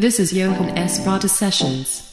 This is Johan S. Sessions.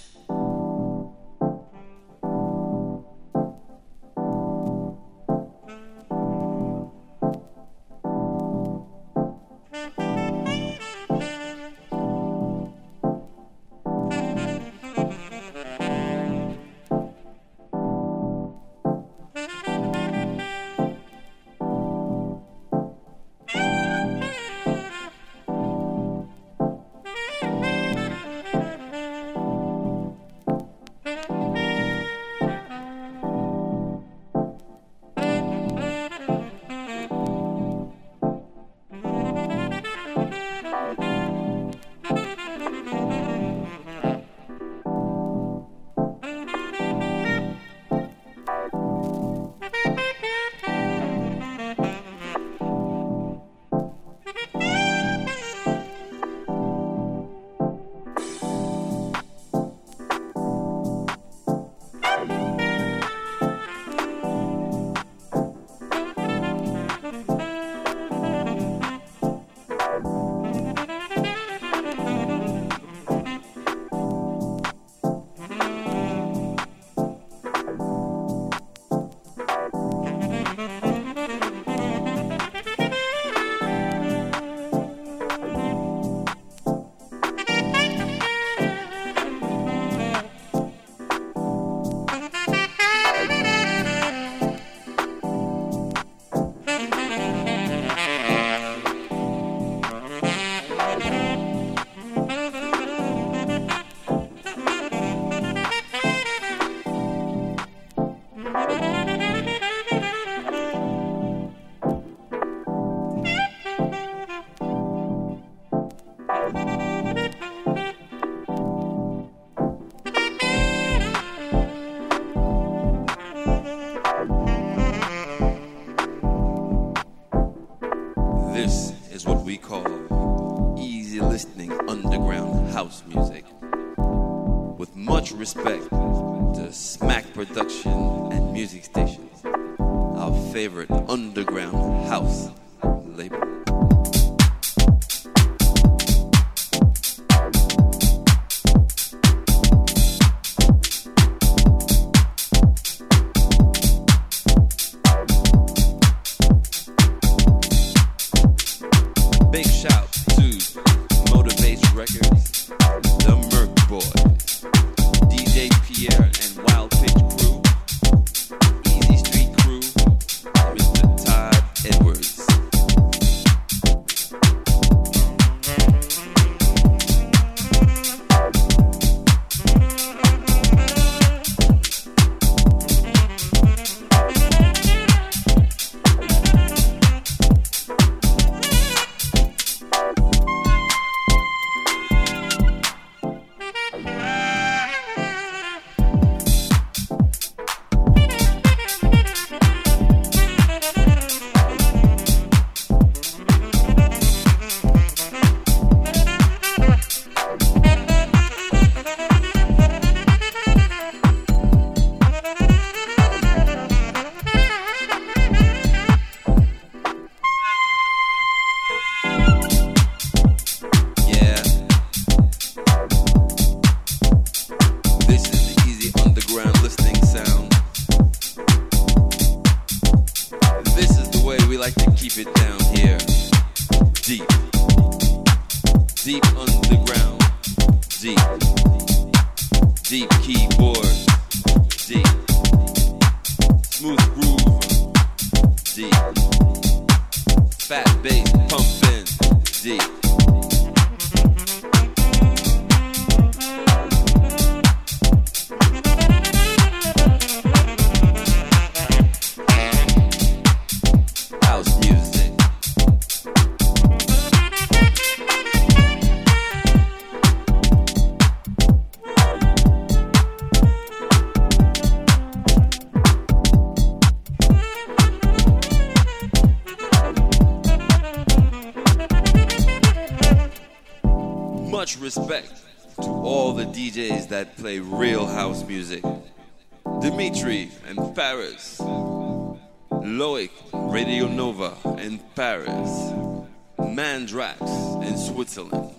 Andrax in Switzerland,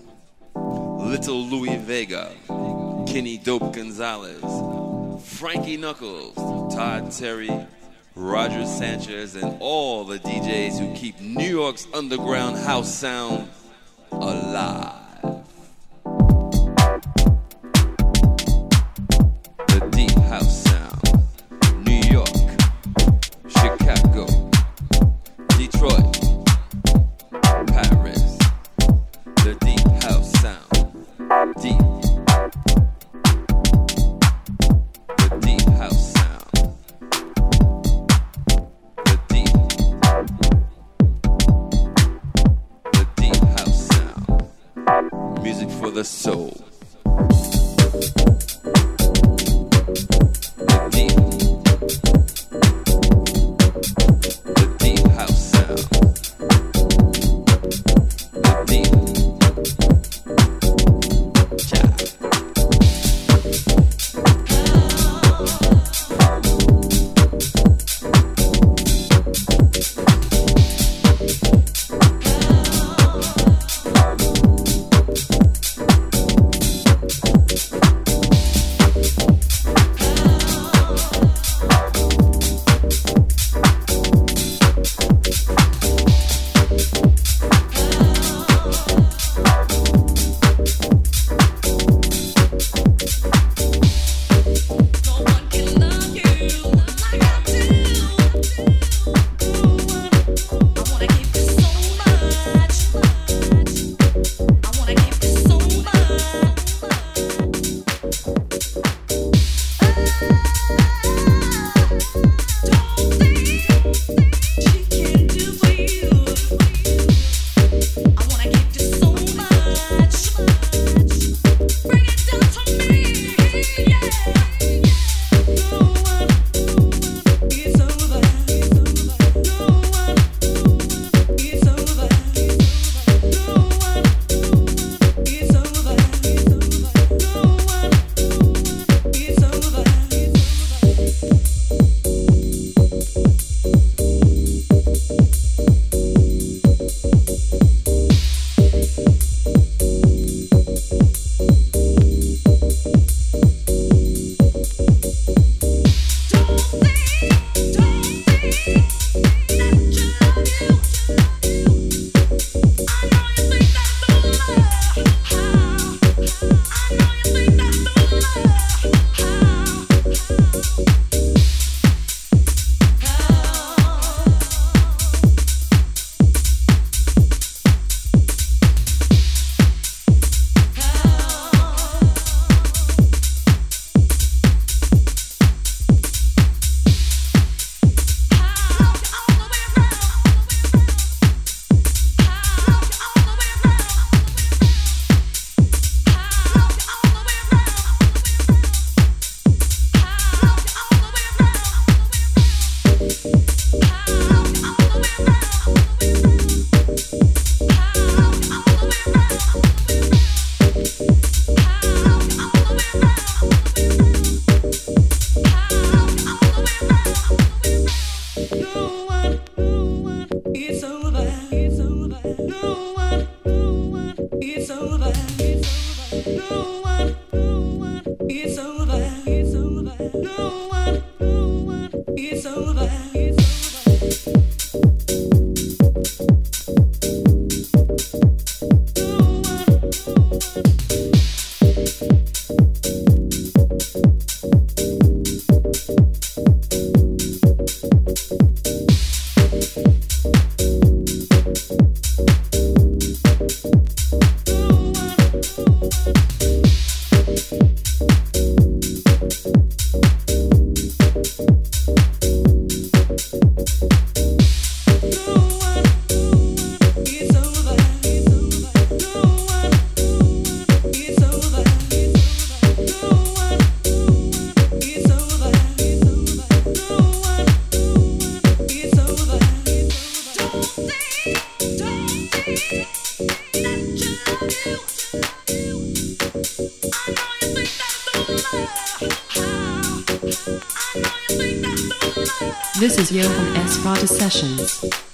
Little Louie Vega, Kenny Dope Gonzalez, Frankie Knuckles, Todd Terry, Roger Sanchez, and all the DJs who keep New York's underground house sound alive. the soul. is Johan S. Vader Sessions.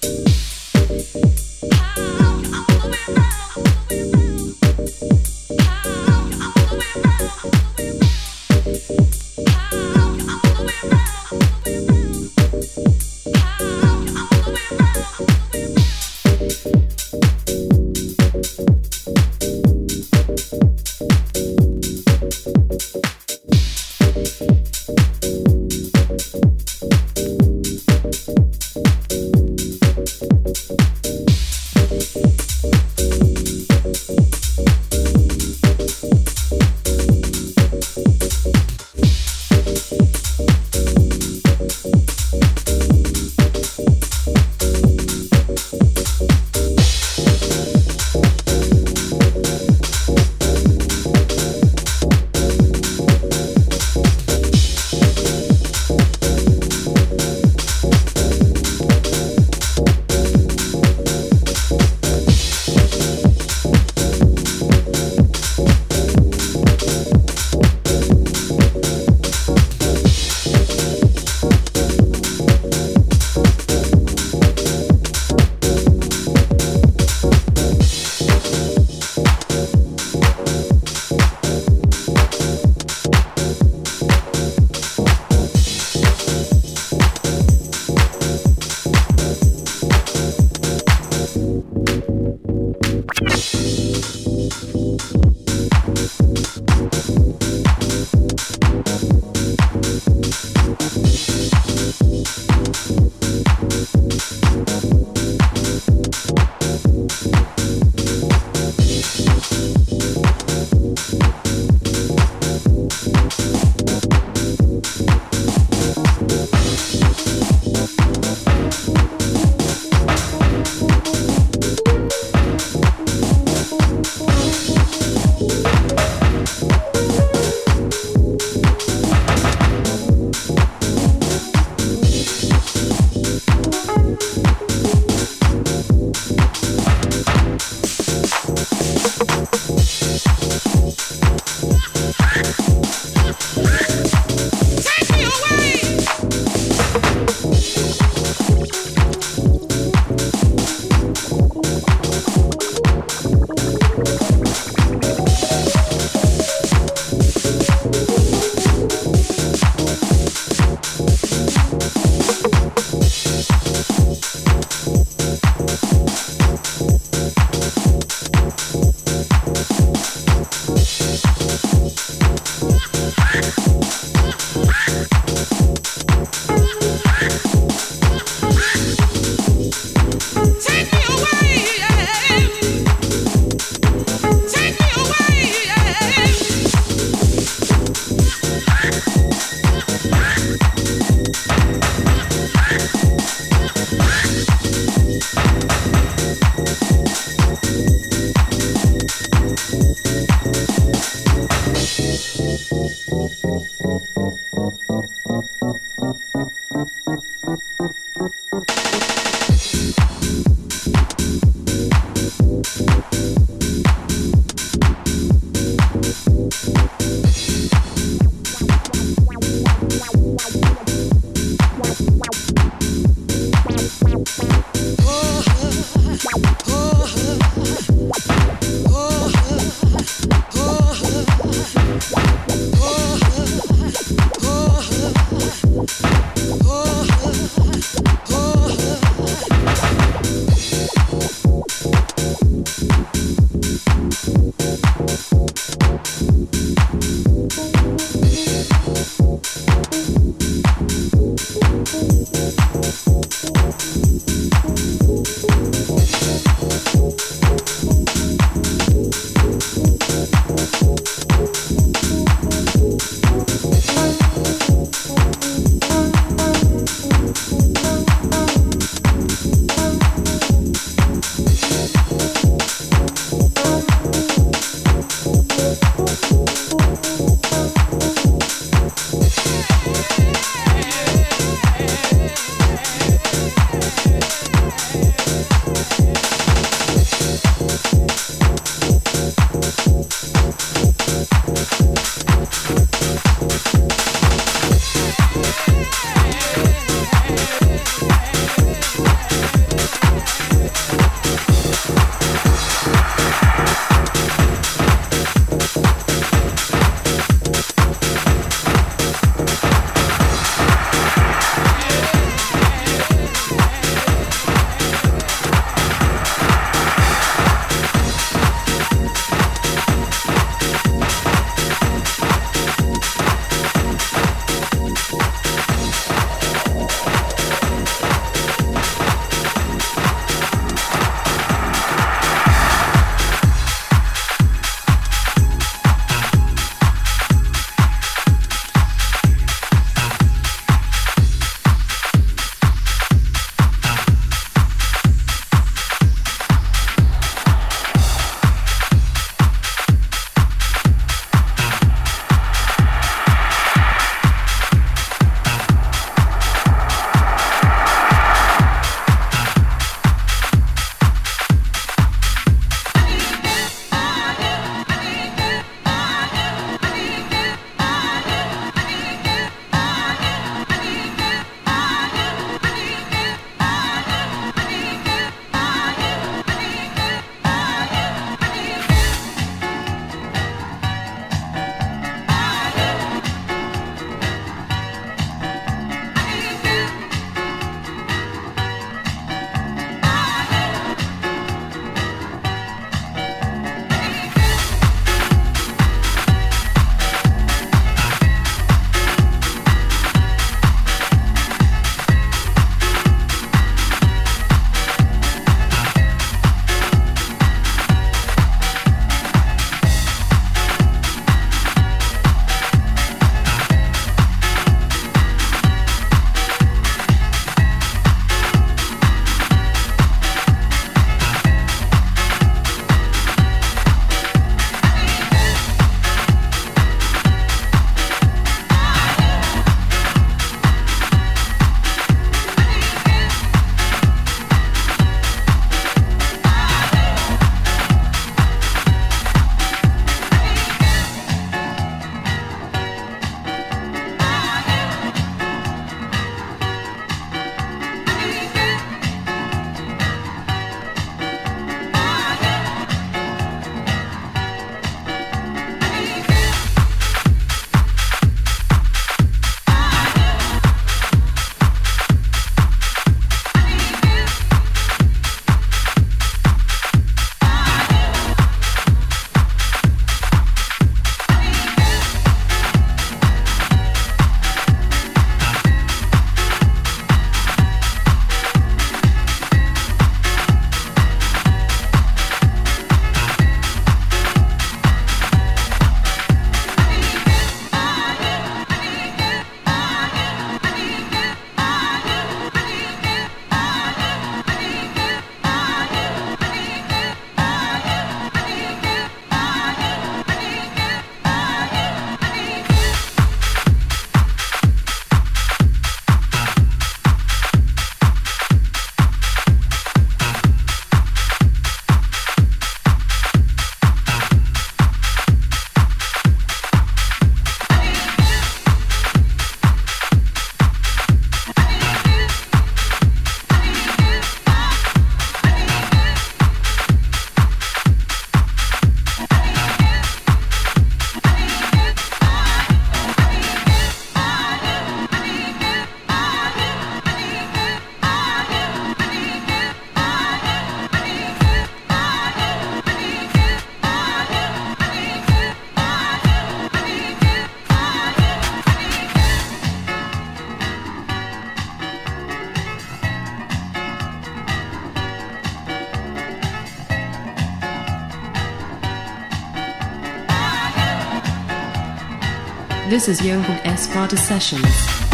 This is Johan S. Vata Sessions.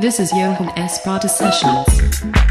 This is Johan Esparta Sessions.